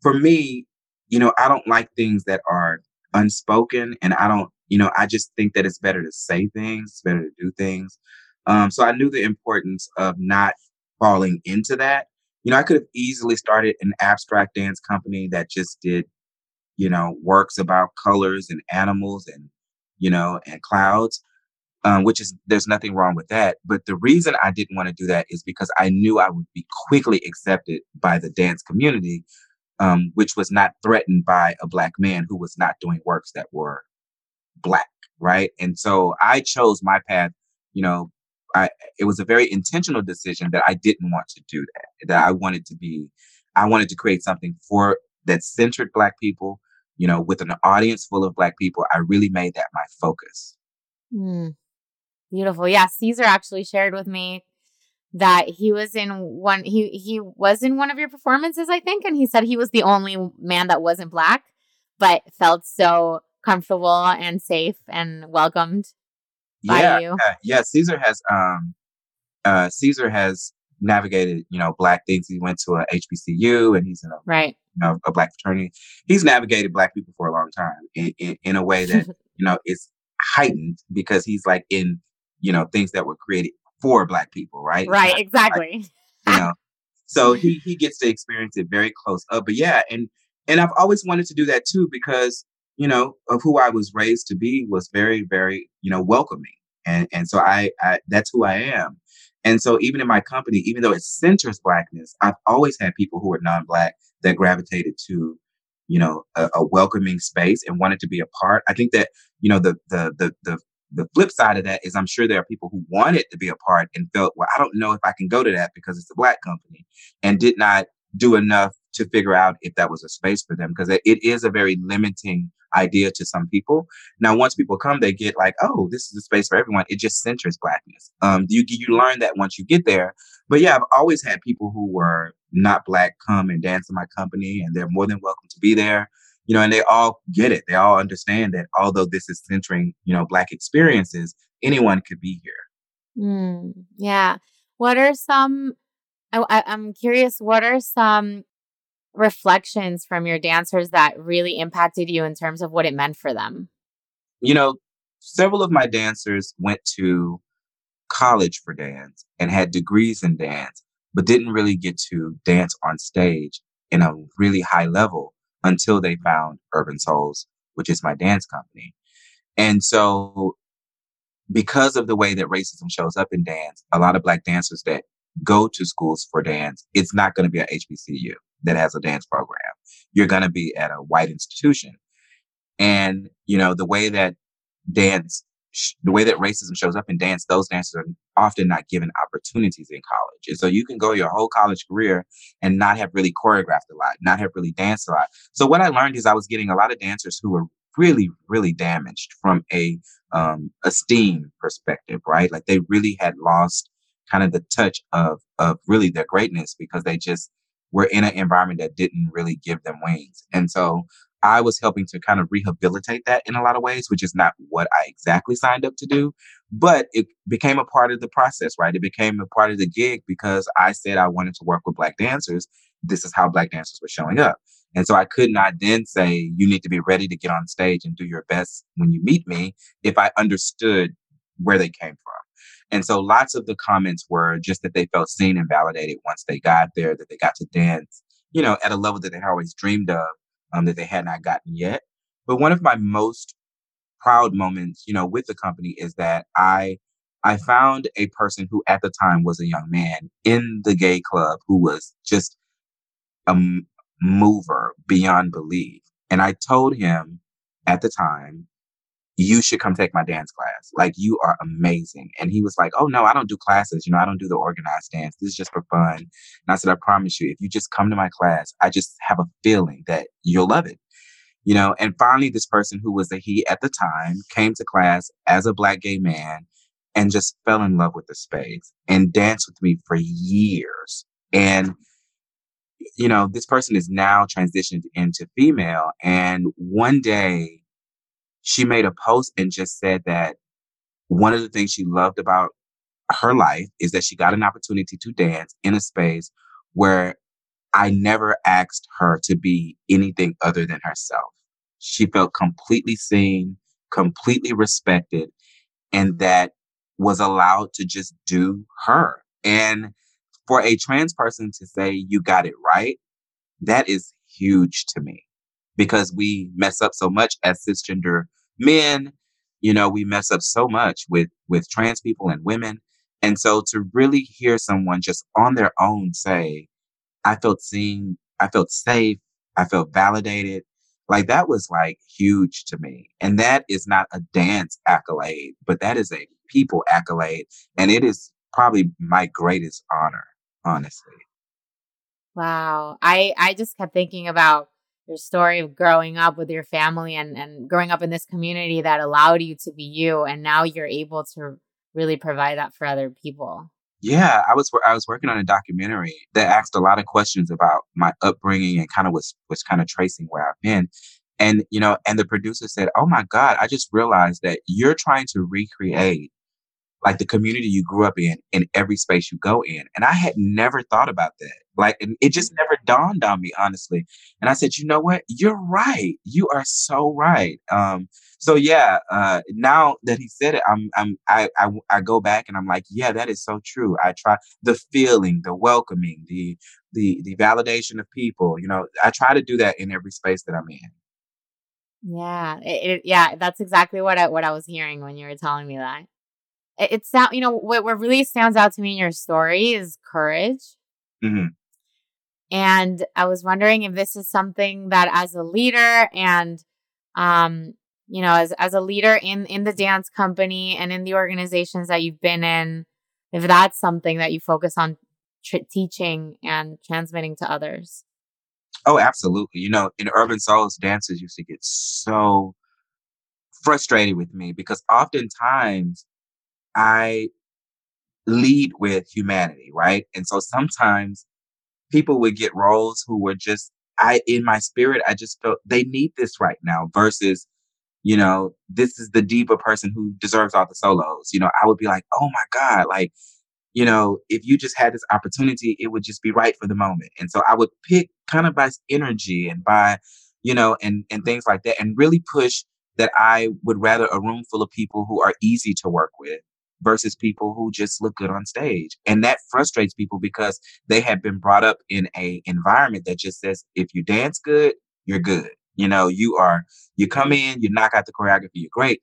for me, you know, I don't like things that are unspoken, and I don't, you know, I just think that it's better to say things, it's better to do things. Um, so I knew the importance of not falling into that. You know, I could have easily started an abstract dance company that just did, you know, works about colors and animals and, you know, and clouds um, which is there's nothing wrong with that. But the reason I didn't want to do that is because I knew I would be quickly accepted by the dance community, um, which was not threatened by a black man who was not doing works that were black, right? And so I chose my path. You know, I it was a very intentional decision that I didn't want to do that. That I wanted to be, I wanted to create something for that centered black people. You know, with an audience full of black people, I really made that my focus. Mm. Beautiful. Yeah, Cesar actually shared with me that he was in one he he was in one of your performances, I think, and he said he was the only man that wasn't black, but felt so comfortable and safe and welcomed by yeah, you. Yeah, yeah, Cesar has um uh Cesar has navigated, you know, black things. He went to a HBCU and he's in a right, you know, a black fraternity. He's navigated black people for a long time in, in, in a way that, you know, is heightened because he's like in you know, things that were created for black people, right? Right, exactly. Like, you know, so he he gets to experience it very close up. But yeah, and and I've always wanted to do that too because you know of who I was raised to be was very very you know welcoming, and and so I, I that's who I am. And so even in my company, even though it centers blackness, I've always had people who are non-black that gravitated to you know a, a, welcoming space and wanted to be a part i think that you know the the the the the flip side of that is I'm sure there are people who wanted to be a part and felt, well, I don't know if I can go to that because it's a black company and did not do enough to figure out if that was a space for them because it is a very limiting idea to some people. Now, once people come, they get like, oh, this is a space for everyone. It just centers blackness. Um, you you learn that once you get there. But yeah, I've always had people who were not black come and dance in my company, and they're more than welcome to be there you know, and they all get it. They all understand that although this is centering, you know, Black experiences, anyone could be here. Mm, yeah. What are some, I, I'm curious, what are some reflections from your dancers that really impacted you in terms of what it meant for them? You know, several of my dancers went to college for dance and had degrees in dance, but didn't really get to dance on stage in a really high level until they found Urban Souls, which is my dance company. And so because of the way that racism shows up in dance, a lot of black dancers that go to schools for dance, it's not going to be an HBCU that has a dance program. You're going to be at a white institution. And, you know, the way that dance the way that racism shows up in dance, those dancers are often not given opportunities in college. And so you can go your whole college career and not have really choreographed a lot, not have really danced a lot. So what I learned is I was getting a lot of dancers who were really, really damaged from a um, esteem perspective, right? Like they really had lost kind of the touch of of really their greatness because they just were in an environment that didn't really give them wings. And so I was helping to kind of rehabilitate that in a lot of ways, which is not what I exactly signed up to do, but it became a part of the process, right? It became a part of the gig because I said I wanted to work with Black dancers. This is how Black dancers were showing up. And so I could not then say, you need to be ready to get on stage and do your best when you meet me if I understood where they came from. And so lots of the comments were just that they felt seen and validated once they got there, that they got to dance, you know, at a level that they had always dreamed of, um, that they had not gotten yet. But one of my most proud moments, you know, with the company is that I I found a person who at the time was a young man in the gay club who was just a m- mover beyond belief. And I told him at the time, you should come take my dance class. Like you are amazing. And he was like, Oh no, I don't do classes. You know, I don't do the organized dance. This is just for fun. And I said, I promise you, if you just come to my class, I just have a feeling that you'll love it. You know, and finally this person who was a he at the time came to class as a black gay man and just fell in love with the space and danced with me for years. And you know, this person is now transitioned into female. And one day she made a post and just said that one of the things she loved about her life is that she got an opportunity to dance in a space where I never asked her to be anything other than herself. She felt completely seen, completely respected, and that was allowed to just do her. And for a trans person to say you got it right, that is huge to me because we mess up so much as cisgender men you know we mess up so much with with trans people and women. And so to really hear someone just on their own say i felt seen i felt safe i felt validated like that was like huge to me. And that is not a dance accolade but that is a people accolade. And it is probably my greatest honor honestly. Wow. I i just kept thinking about your story of growing up with your family and, and growing up in this community that allowed you to be you and now you're able to really provide that for other people yeah i was i was working on a documentary that asked a lot of questions about my upbringing and kind of was was kind of tracing where i've been and you know and the producer said oh my god i just realized that you're trying to recreate like the community you grew up in in every space you go in. And I had never thought about that. Like, and it just never dawned on me, honestly. And I said, you know what? You're right. You are so right. Um, so yeah, uh, now that he said it, I'm, I'm, I, I, I go back and I'm like, yeah, that is so true. I try the feeling, the welcoming, the, the, the validation of people. You know, I try to do that in every space that I'm in. Yeah, it, it, yeah, that's exactly what I what I was hearing when you were telling me that it, it sound you know what what really stands out to me in your story is courage. Mm-hmm. And I was wondering if this is something that as a leader and um you know as as a leader in in the dance company and in the organizations that you've been in if that's something that you focus on tr- teaching and transmitting to others. Oh, absolutely. You know, in Urban Souls, dancers used to get so frustrated with me because oftentimes I lead with humanity, right? And so sometimes people would get roles who were just, I, in my spirit, I just felt they need this right now versus, you know, this is the diva person who deserves all the solos. You know, I would be like, oh my God, like, you know, if you just had this opportunity, it would just be right for the moment. And so I would pick kind of by energy and by, you know, and, and things like that and really push that I would rather a room full of people who are easy to work with versus people who just look good on stage. And that frustrates people because they have been brought up in a environment that just says if you dance good, you're good. You know, you are you come in, you knock out the choreography, you're great.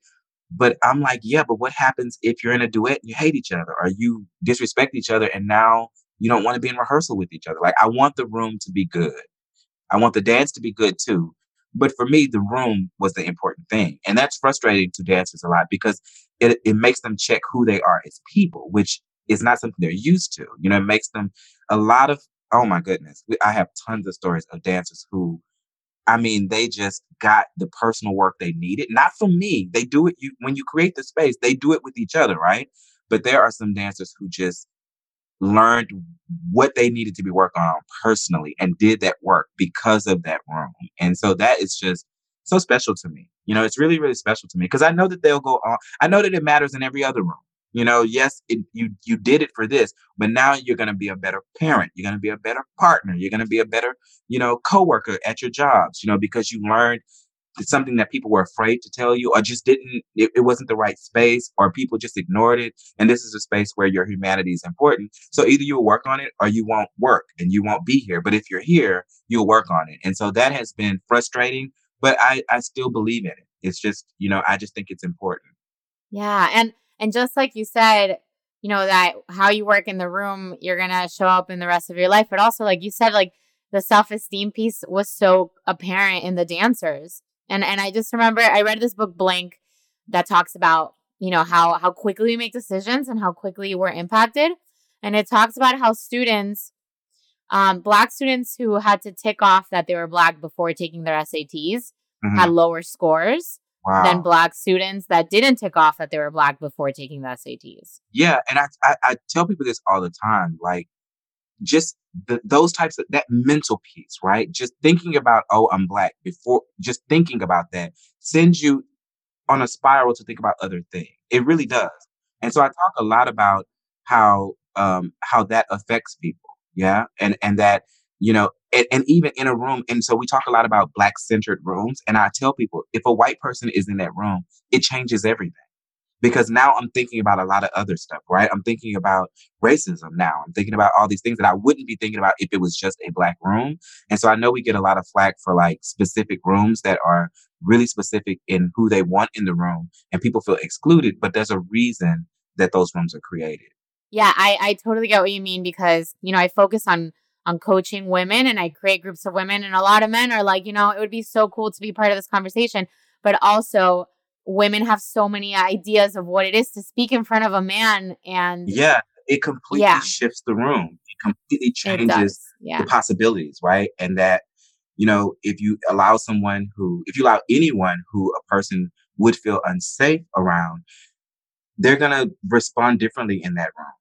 But I'm like, yeah, but what happens if you're in a duet and you hate each other or you disrespect each other and now you don't want to be in rehearsal with each other? Like I want the room to be good. I want the dance to be good too. But for me, the room was the important thing. And that's frustrating to dancers a lot because it, it makes them check who they are as people, which is not something they're used to. You know, it makes them a lot of, oh my goodness, I have tons of stories of dancers who, I mean, they just got the personal work they needed. Not from me. They do it, you, when you create the space, they do it with each other, right? But there are some dancers who just learned what they needed to be working on personally and did that work because of that room. And so that is just so special to me. You know, it's really, really special to me because I know that they'll go on. I know that it matters in every other room. You know, yes, it, you you did it for this, but now you're going to be a better parent. You're going to be a better partner. You're going to be a better, you know, coworker at your jobs. You know, because you learned something that people were afraid to tell you or just didn't it, it, wasn't the right space or people just ignored it and this is a space where your humanity is important so either you'll work on it or you won't work and you won't be here but if you're here you'll work on it and so that has been frustrating but i i still believe in it it's just you know i just think it's important yeah and and just like you said you know that how you work in the room you're gonna show up in the rest of your life but also like you said like the self-esteem piece was so apparent in the dancers and and I just remember I read this book Blink that talks about, you know, how how quickly we make decisions and how quickly we're impacted. And it talks about how students um, black students who had to tick off that they were black before taking their SATs mm-hmm. had lower scores wow. than black students that didn't tick off that they were black before taking the SATs. Yeah, and I, I, I tell people this all the time. Like, just the, those types of that mental piece, right? Just thinking about, oh, I'm black before, just thinking about that sends you on a spiral to think about other things. It really does. And so I talk a lot about how, um, how that affects people. Yeah. And, and that, you know, and, and even in a room. And so we talk a lot about black centered rooms. And I tell people if a white person is in that room, it changes everything because now I'm thinking about a lot of other stuff, right? I'm thinking about racism now. I'm thinking about all these things that I wouldn't be thinking about if it was just a black room. And so I know we get a lot of flack for like specific rooms that are really specific in who they want in the room and people feel excluded, but there's a reason that those rooms are created. Yeah, I, I totally get what you mean because, you know, I focus on on coaching women and I create groups of women and a lot of men are like, you know, it would be so cool to be part of this conversation. But also women have so many ideas of what it is to speak in front of a man and yeah it completely yeah. shifts the room it completely changes it yeah. the possibilities right and that you know if you allow someone who if you allow anyone who a person would feel unsafe around they're going to respond differently in that room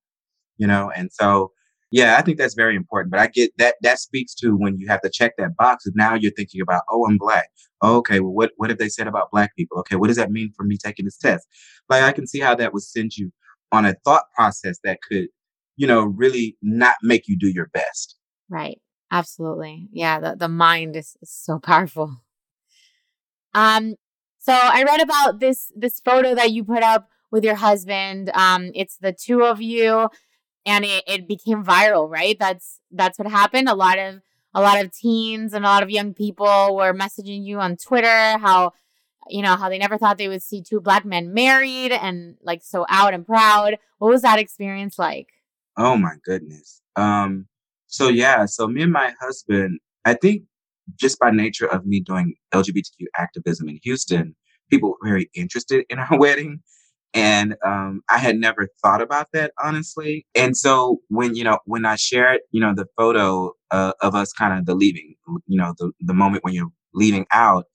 you know and so yeah, I think that's very important. But I get that that speaks to when you have to check that box. Now you're thinking about, oh, I'm black. Okay, well, what what have they said about black people? Okay, what does that mean for me taking this test? Like I can see how that would send you on a thought process that could, you know, really not make you do your best. Right. Absolutely. Yeah. The the mind is, is so powerful. Um, so I read about this this photo that you put up with your husband. Um, it's the two of you and it, it became viral, right? That's that's what happened. A lot of a lot of teens and a lot of young people were messaging you on Twitter how you know how they never thought they would see two black men married and like so out and proud. What was that experience like? Oh my goodness. Um so yeah, so me and my husband, I think just by nature of me doing LGBTQ activism in Houston, people were very interested in our wedding. And um, I had never thought about that honestly. And so when you know when I shared you know the photo uh, of us kind of the leaving, you know the the moment when you're leaving out,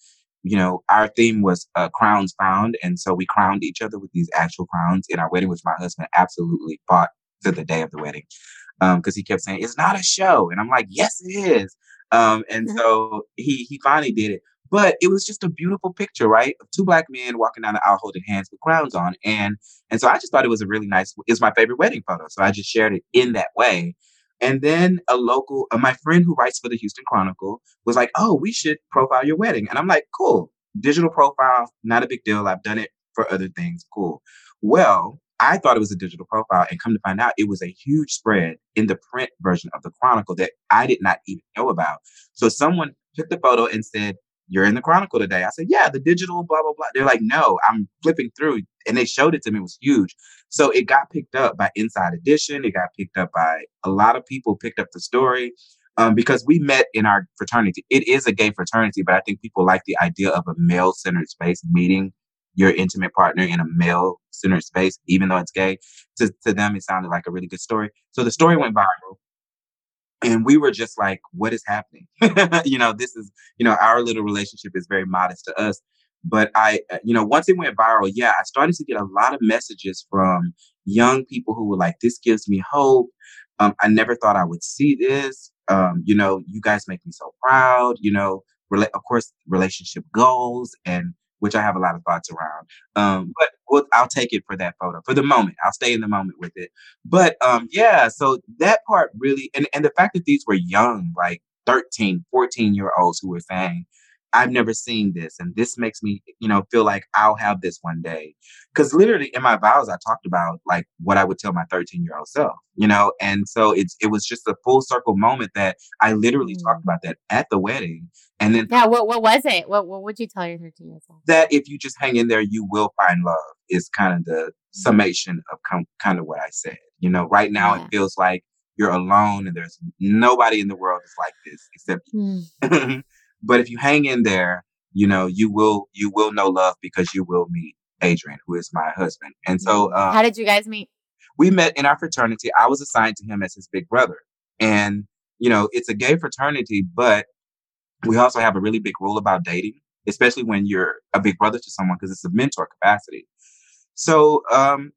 you know our theme was uh, crowns found, and so we crowned each other with these actual crowns in our wedding, which my husband absolutely fought to the day of the wedding because um, he kept saying it's not a show, and I'm like yes it is. Um, and mm-hmm. so he he finally did it. But it was just a beautiful picture, right? Of two black men walking down the aisle holding hands with crowns on. And and so I just thought it was a really nice, it's my favorite wedding photo. So I just shared it in that way. And then a local, uh, my friend who writes for the Houston Chronicle was like, oh, we should profile your wedding. And I'm like, cool. Digital profile, not a big deal. I've done it for other things. Cool. Well, I thought it was a digital profile and come to find out it was a huge spread in the print version of the Chronicle that I did not even know about. So someone took the photo and said, you're in the Chronicle today. I said, yeah, the digital, blah, blah, blah. They're like, no, I'm flipping through. And they showed it to me. It was huge. So it got picked up by Inside Edition. It got picked up by a lot of people picked up the story um, because we met in our fraternity. It is a gay fraternity, but I think people like the idea of a male centered space meeting your intimate partner in a male centered space, even though it's gay. To, to them, it sounded like a really good story. So the story went viral and we were just like what is happening? You know this is you know our little relationship is very modest to us but i uh, you know once it went viral yeah i started to get a lot of messages from young people who were like this gives me hope. Um, i never thought i would see this. Um, you know you guys make me so proud you know of course relationship goals and which I have a lot of thoughts around. Um, but we'll, I'll take it for that photo for the moment. I'll stay in the moment with it. But um, yeah, so that part really, and, and the fact that these were young, like 13, 14 year olds who were saying, I've never seen this, and this makes me, you know, feel like I'll have this one day. Because literally in my vows, I talked about like what I would tell my 13 year old self, you know, and so it's it was just a full circle moment that I literally mm. talked about that at the wedding, and then yeah, what what was it? What what would you tell your 13 year old? self? That if you just hang in there, you will find love. Is kind of the mm. summation of com- kind of what I said. You know, right now yeah. it feels like you're alone and there's nobody in the world that's like this except. Mm. But if you hang in there, you know, you will you will know love because you will meet Adrian, who is my husband. And so, um, how did you guys meet? We met in our fraternity. I was assigned to him as his big brother, and you know, it's a gay fraternity, but we also have a really big rule about dating, especially when you're a big brother to someone because it's a mentor capacity. So, um,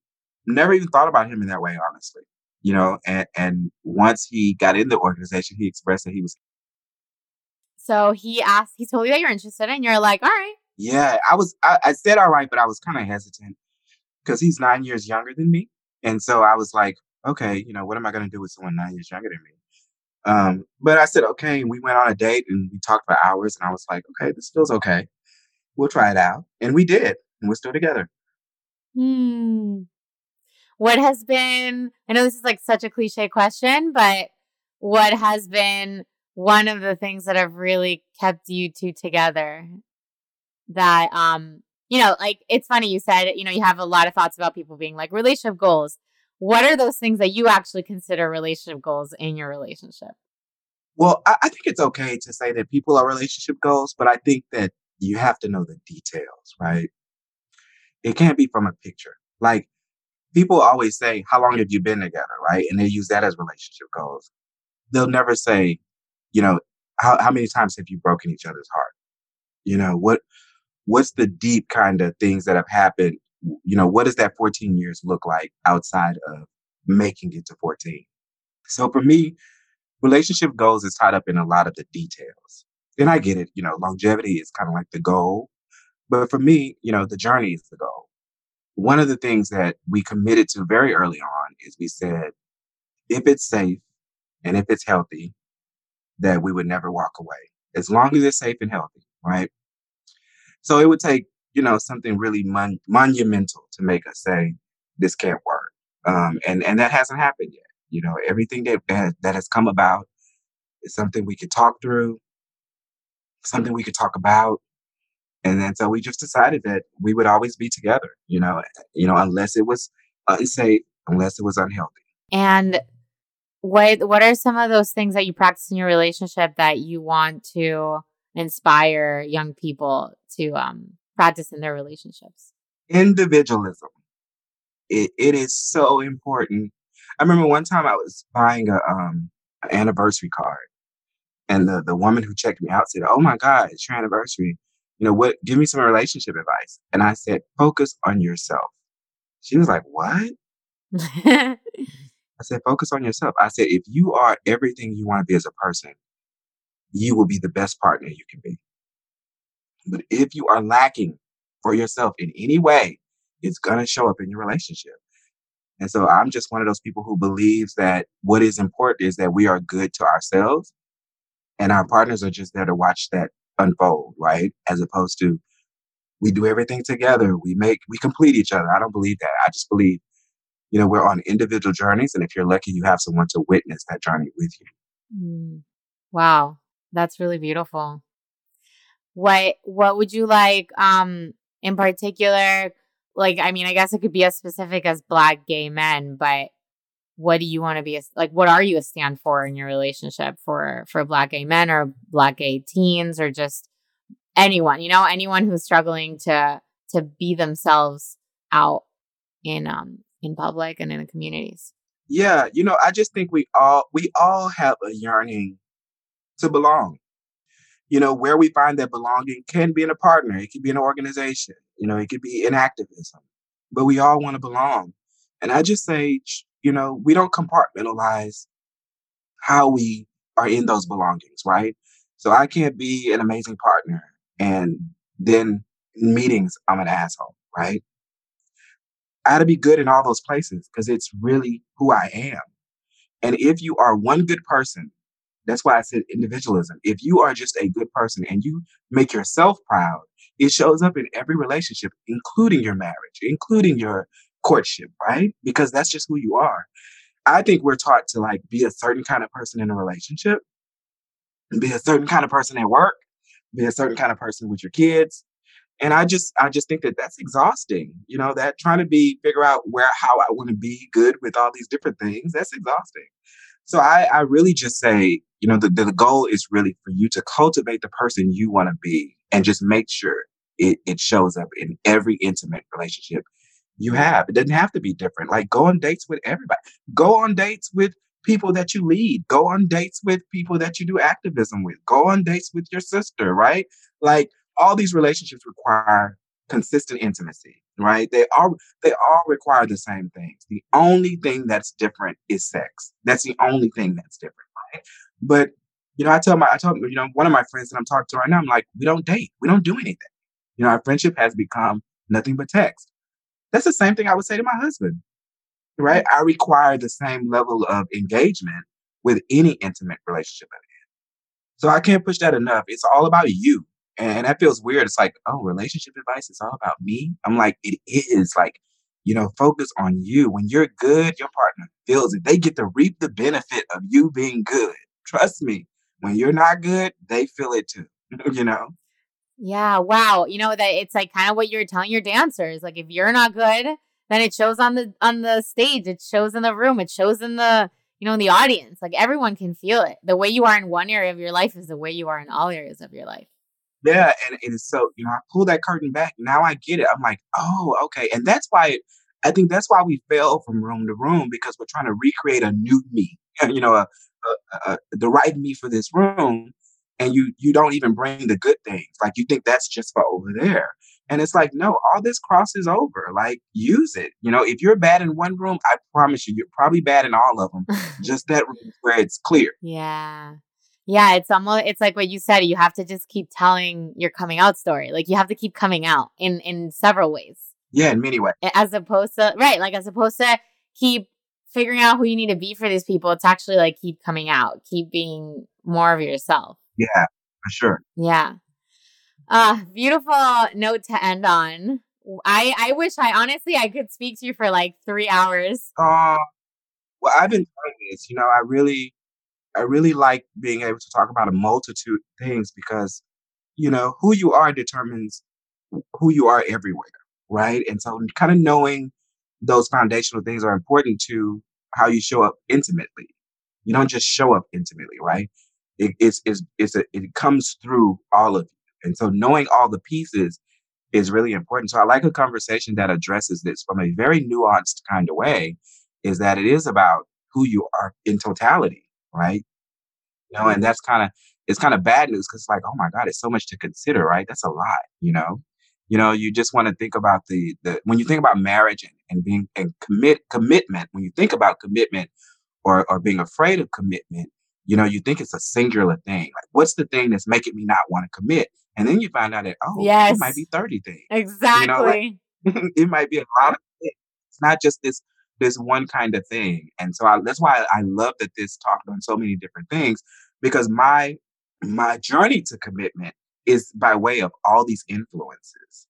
never even thought about him in that way, honestly. You know, and and once he got in the organization, he expressed that he was so he asked, he told you that you're interested, and you're like, all right. Yeah, I was, I, I said all right, but I was kind of hesitant because he's nine years younger than me. And so I was like, okay, you know, what am I going to do with someone nine years younger than me? Um, but I said, okay. And we went on a date and we talked for hours. And I was like, okay, this feels okay. We'll try it out. And we did. And we're still together. Hmm. What has been, I know this is like such a cliche question, but what has been one of the things that have really kept you two together that um you know like it's funny you said you know you have a lot of thoughts about people being like relationship goals. What are those things that you actually consider relationship goals in your relationship? Well I, I think it's okay to say that people are relationship goals but i think that you have to know the details right? It can't be from a picture. Like people always say how long have you been together? right? And they use that as relationship goals. They'll never say you know, how, how many times have you broken each other's heart? You know, what, what's the deep kind of things that have happened? You know, what does that 14 years look like outside of making it to 14? So for me, relationship goals is tied up in a lot of the details. And I get it, you know, longevity is kind of like the goal. But for me, you know, the journey is the goal. One of the things that we committed to very early on is we said, if it's safe and if it's healthy, that we would never walk away as long as it's safe and healthy, right? So it would take, you know, something really mon- monumental to make us say this can't work. Um, and, and that hasn't happened yet. You know, everything that, that, has come about is something we could talk through, something we could talk about. And then so we just decided that we would always be together, you know, you know, unless it was unsafe, unless it was unhealthy. And what what are some of those things that you practice in your relationship that you want to inspire young people to um, practice in their relationships? Individualism. It, it is so important. I remember one time I was buying a um an anniversary card, and the the woman who checked me out said, "Oh my God, it's your anniversary. You know what? Give me some relationship advice." And I said, "Focus on yourself." She was like, "What?" I said, focus on yourself. I said, if you are everything you want to be as a person, you will be the best partner you can be. But if you are lacking for yourself in any way, it's going to show up in your relationship. And so I'm just one of those people who believes that what is important is that we are good to ourselves and our partners are just there to watch that unfold, right? As opposed to we do everything together. We make, we complete each other. I don't believe that. I just believe you know, we're on individual journeys. And if you're lucky, you have someone to witness that journey with you. Mm. Wow. That's really beautiful. What, what would you like, um, in particular? Like, I mean, I guess it could be as specific as black gay men, but what do you want to be a, like what are you a stand for in your relationship for for black gay men or black gay teens or just anyone you know anyone who's struggling to to be themselves out in um in public and in the communities? Yeah, you know, I just think we all we all have a yearning to belong. You know, where we find that belonging can be in a partner, it could be in an organization, you know, it could be in activism, but we all want to belong. And I just say, you know, we don't compartmentalize how we are in those belongings, right? So I can't be an amazing partner and then meetings I'm an asshole, right? I to be good in all those places because it's really who I am. And if you are one good person That's why I said individualism. If you are just a good person and you make yourself proud, it shows up in every relationship, including your marriage, including your courtship, right? Because that's just who you are. I think we're taught to like be a certain kind of person in a relationship, be a certain kind of person at work, be a certain kind of person with your kids. And I just, I just think that that's exhausting. You know, that trying to be figure out where, how I want to be good with all these different things. That's exhausting. So I, I really just say, you know, the, the goal is really for you to cultivate the person you want to be and just make sure it, it shows up in every intimate relationship you have. It doesn't have to be different. Like go on dates with everybody. Go on dates with people that you lead. Go on dates with people that you do activism with. Go on dates with your sister, right? Like all these relationships require consistent intimacy, right? They all they all require the same things. The only thing that's different is sex. That's the only thing that's different, right? But you know, I tell my I tell you know one of my friends that I'm talking to right now, I'm like, we don't date, we don't do anything. You know, our friendship has become nothing but text. That's the same thing I would say to my husband, right? I require the same level of engagement with any intimate relationship I'm in. So I can't push that enough. It's all about you. And that feels weird. It's like, oh, relationship advice is all about me. I'm like, it is like, you know, focus on you. When you're good, your partner feels it. They get to reap the benefit of you being good. Trust me. When you're not good, they feel it too. you know? Yeah, wow. You know that it's like kind of what you're telling your dancers. Like if you're not good, then it shows on the on the stage, it shows in the room, it shows in the you know in the audience. Like everyone can feel it. The way you are in one area of your life is the way you are in all areas of your life. Yeah, and it's so you know I pull that curtain back. Now I get it. I'm like, oh, okay, and that's why I think that's why we fail from room to room because we're trying to recreate a new me. You know, a, a, a, the right me for this room and you you don't even bring the good things like you think that's just for over there and it's like no all this crosses over like use it you know if you're bad in one room i promise you you're probably bad in all of them just that room where it's clear yeah yeah it's almost it's like what you said you have to just keep telling your coming out story like you have to keep coming out in in several ways yeah in many ways as opposed to right like as opposed to keep figuring out who you need to be for these people it's actually like keep coming out keep being more of yourself yeah, for sure. Yeah. Uh, beautiful note to end on. I I wish I honestly I could speak to you for like three hours. Uh, well, I've been doing this. You know, I really, I really like being able to talk about a multitude of things because, you know, who you are determines who you are everywhere, right? And so, kind of knowing those foundational things are important to how you show up intimately. You don't just show up intimately, right? it, it's, it's, it's a, it comes through all of you. And so knowing all the pieces is really important. So I like a conversation that addresses this from a very nuanced kind of way is that it is about who you are in totality, right? You know, and that's kind of, it's kind of bad news because like, oh my God, it's so much to consider, right? That's a lot, you know? You know, you just want to think about the, the, when you think about marriage and, and being, and commit, commitment, when you think about commitment or, or being afraid of commitment, you know, you think it's a singular thing. Like, what's the thing that's making me not want to commit? And then you find out that, oh, yes. it might be 30 things. Exactly. You know, like, it might be a lot of things. It's not just this this one kind of thing. And so I, that's why I love that this talked on so many different things because my my journey to commitment is by way of all these influences.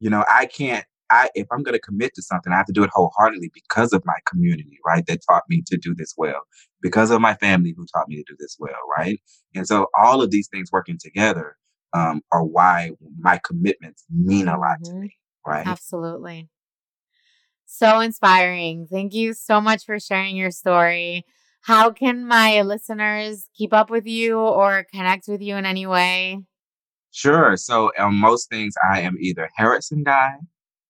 You know, I can't I if I'm going to commit to something, I have to do it wholeheartedly because of my community, right? That taught me to do this well, because of my family who taught me to do this well, right? And so all of these things working together um, are why my commitments mean a lot mm-hmm. to me, right? Absolutely. So inspiring. Thank you so much for sharing your story. How can my listeners keep up with you or connect with you in any way? Sure. So on most things, I am either Harrison Guy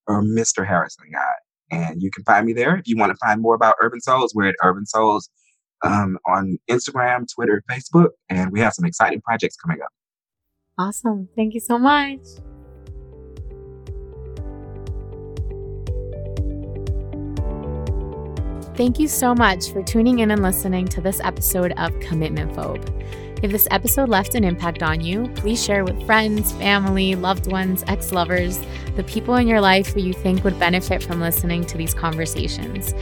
or Mr. Harrison Guy. And you can find me there. If you want to find more about Urban Souls, we're at Urban Souls um, on Instagram, Twitter, Facebook, and we have some exciting projects coming up. Awesome. Thank you so much. Thank you so much for tuning in and listening to this episode of Commitment Phobe. If this episode left an impact on you, please share with friends, family, loved ones, ex lovers, the people in your life who you think would benefit from listening to these conversations.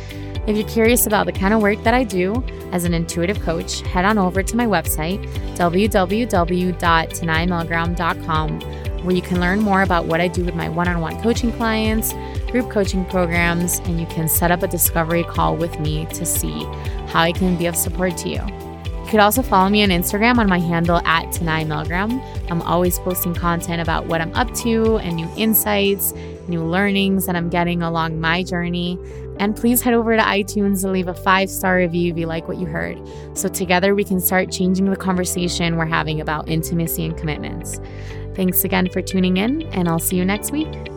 If you're curious about the kind of work that I do as an intuitive coach, head on over to my website, www.tanayamilgram.com, where you can learn more about what I do with my one on one coaching clients, group coaching programs, and you can set up a discovery call with me to see how I can be of support to you. You could also follow me on Instagram on my handle at Tanai Milgram. I'm always posting content about what I'm up to and new insights, new learnings that I'm getting along my journey. And please head over to iTunes and leave a five star review if you like what you heard. So together we can start changing the conversation we're having about intimacy and commitments. Thanks again for tuning in, and I'll see you next week.